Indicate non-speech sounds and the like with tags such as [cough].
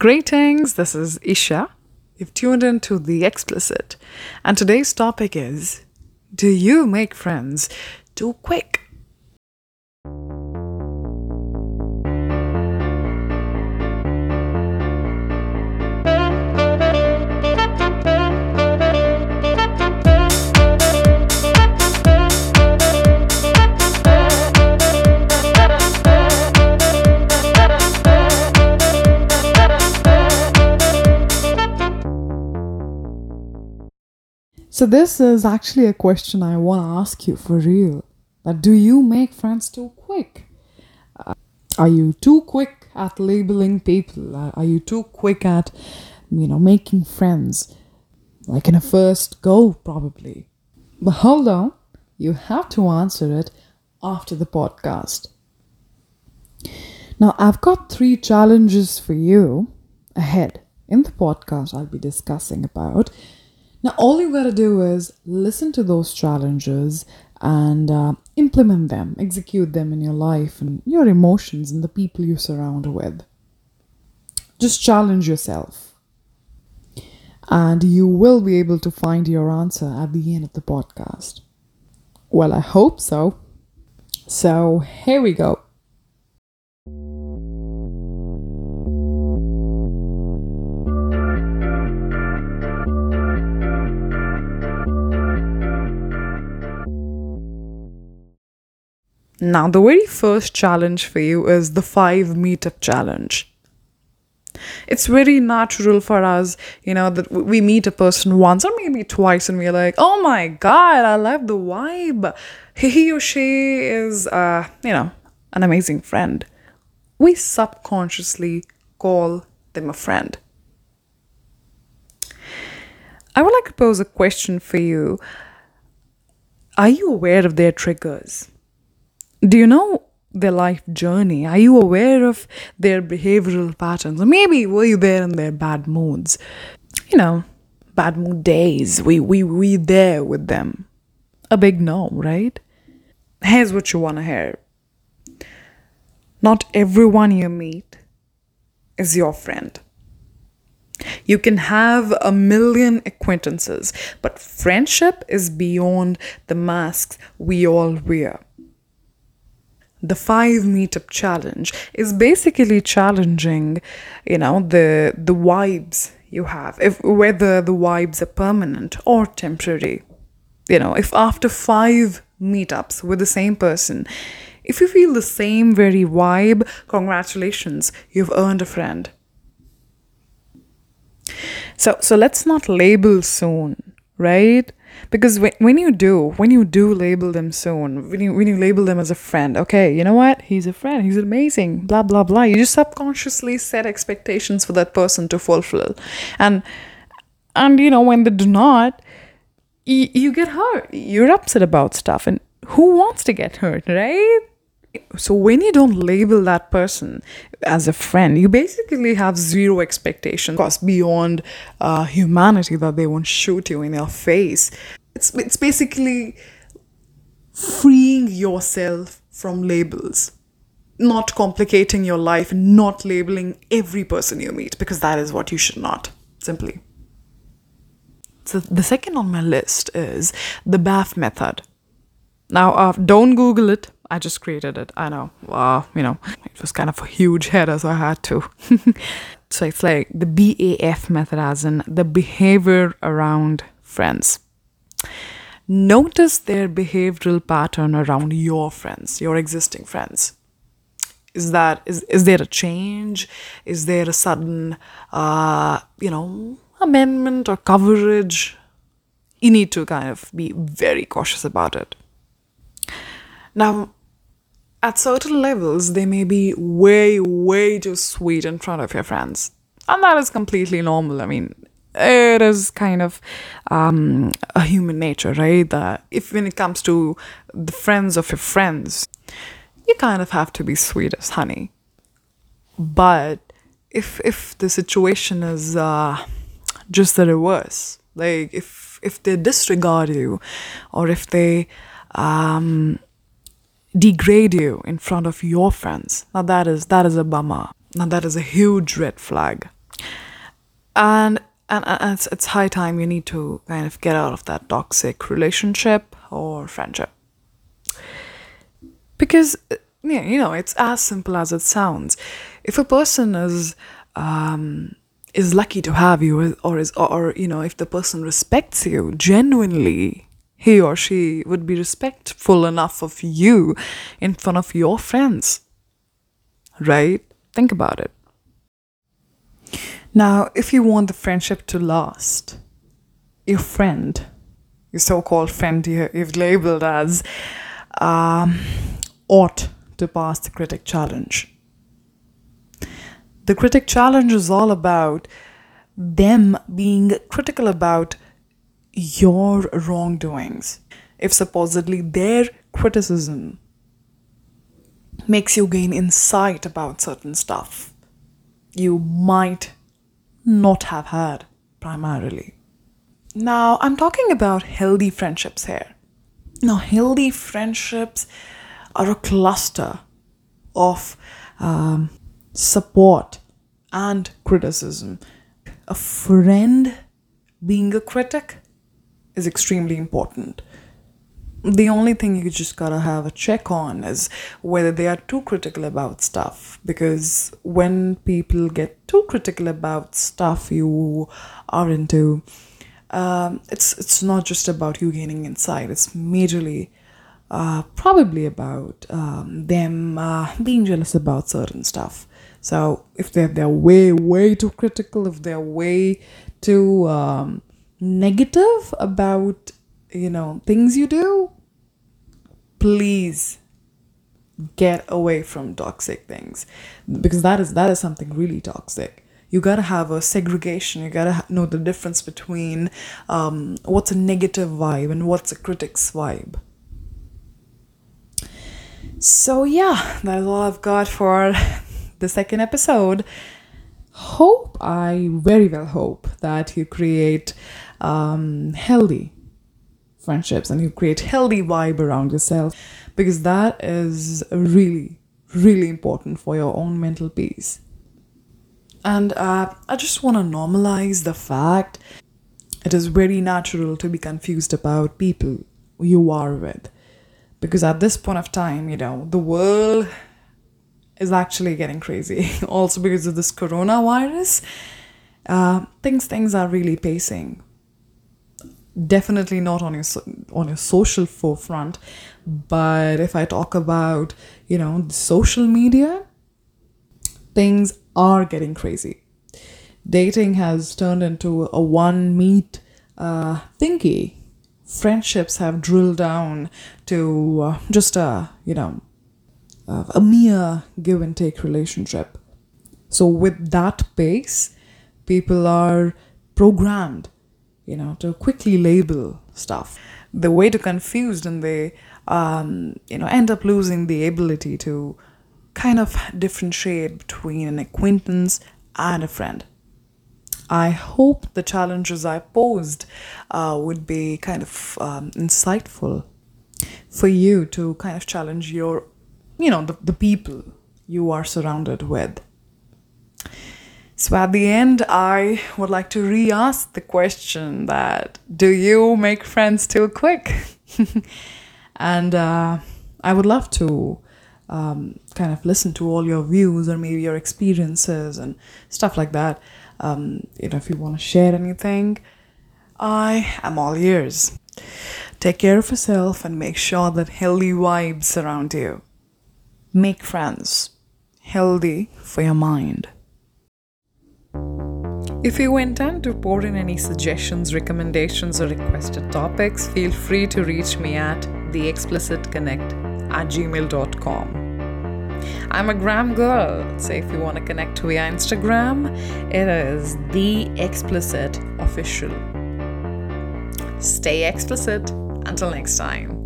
Greetings, this is Isha. You've tuned in to The Explicit, and today's topic is Do you make friends too quick? So, this is actually a question I want to ask you for real. That do you make friends too quick? Uh, are you too quick at labeling people? Uh, are you too quick at, you know, making friends? Like in a first go, probably. But hold on, you have to answer it after the podcast. Now, I've got three challenges for you ahead in the podcast I'll be discussing about now, all you gotta do is listen to those challenges and uh, implement them, execute them in your life and your emotions and the people you surround with. Just challenge yourself. And you will be able to find your answer at the end of the podcast. Well, I hope so. So, here we go. Now, the very first challenge for you is the five meetup challenge. It's very natural for us, you know, that we meet a person once or maybe twice and we're like, oh my God, I love the vibe. He or she is, uh, you know, an amazing friend. We subconsciously call them a friend. I would like to pose a question for you. Are you aware of their triggers? Do you know their life journey? Are you aware of their behavioral patterns? Or maybe were you there in their bad moods? You know, bad mood days. We we we there with them. A big no, right? Here's what you wanna hear. Not everyone you meet is your friend. You can have a million acquaintances, but friendship is beyond the masks we all wear the five meetup challenge is basically challenging you know the the vibes you have if whether the vibes are permanent or temporary. You know if after five meetups with the same person if you feel the same very vibe congratulations you've earned a friend. So so let's not label soon right because when, when you do when you do label them soon when you when you label them as a friend okay you know what? He's a friend he's amazing blah blah blah. You just subconsciously set expectations for that person to fulfill. And and you know when they do not you, you get hurt. You're upset about stuff and who wants to get hurt right so when you don't label that person as a friend you basically have zero expectation because beyond uh, humanity that they won't shoot you in your face. It's, it's basically freeing yourself from labels not complicating your life not labeling every person you meet because that is what you should not simply. So the second on my list is the BAF method. Now uh, don't google it I just created it. I know. Well, you know, it was kind of a huge header, so I had to. [laughs] so it's like the BAF method, as in the behavior around friends. Notice their behavioral pattern around your friends, your existing friends. Is that is is there a change? Is there a sudden, uh, you know, amendment or coverage? You need to kind of be very cautious about it. Now, at certain levels, they may be way, way too sweet in front of your friends. And that is completely normal. I mean, it is kind of um, a human nature, right? That if when it comes to the friends of your friends, you kind of have to be sweet as honey. But if if the situation is uh, just the reverse, like if if they disregard you, or if they um, degrade you in front of your friends. Now that is that is a bummer. Now that is a huge red flag. and and, and it's, it's high time you need to kind of get out of that toxic relationship or friendship because yeah, you know it's as simple as it sounds if a person is um, is lucky to have you or is or you know if the person respects you genuinely he or she would be respectful enough of you in front of your friends. Right? Think about it. Now if you want the friendship to last your friend your so-called friend you- you've labeled as um, ought to pass the critic challenge. The critic challenge is all about them being critical about your wrongdoings. If supposedly their criticism makes you gain insight about certain stuff you might not have had primarily. Now, I'm talking about healthy friendships here. Now, healthy friendships are a cluster of um, support and criticism. A friend being a critic is extremely important. The only thing you just gotta have a check on is whether they are too critical about stuff. Because when people get too critical about stuff you are into, um, it's it's not just about you gaining insight. It's majorly uh, probably about um, them uh, being jealous about certain stuff. So if they're they're way way too critical, if they're way too um, negative about you know things you do, please get away from toxic things. Because that is that is something really toxic. You gotta have a segregation. You gotta know the difference between um, what's a negative vibe and what's a critic's vibe. So yeah that is all i've got for the second episode. Hope i very well hope that you create um, healthy friendships and you create healthy vibe around yourself because that is really really important for your own mental peace. And uh, i just want to normalize the fact it is very natural to be confused about people you are with. Because at this point of time you know the world is actually getting crazy. [laughs] Also because of this coronavirus uh, things things are really pacing definitely not on your on your social forefront but if i talk about you know social media things are getting crazy. Dating has turned into a one meet uh, thingy. Friendships have drilled down to uh, just a you know uh, a mere give and take relationship. So with that pace people are programmed you know to quickly label stuff the way too confused and they um, you know end up losing the ability to kind of differentiate between an acquaintance and a friend I hope the challenges I posed uh, would be kind of um, insightful for you to kind of challenge your, you know, the, the people you are surrounded with. So at the end, I would like to re ask the question that do you make friends too quick? [laughs] and uh, I would love to um, kind of listen to all your views or maybe your experiences and stuff like that. Um, you know, if you want to share anything, I am all ears. Take care of yourself and make sure that healthy vibes surround you. Make friends, healthy for your mind. If you intend to pour in any suggestions, recommendations, or requested topics, feel free to reach me at theexplicitconnect at gmail.com. I'm a gram girl, so if you want to connect via Instagram, it is the explicit official. Stay explicit. Until next time.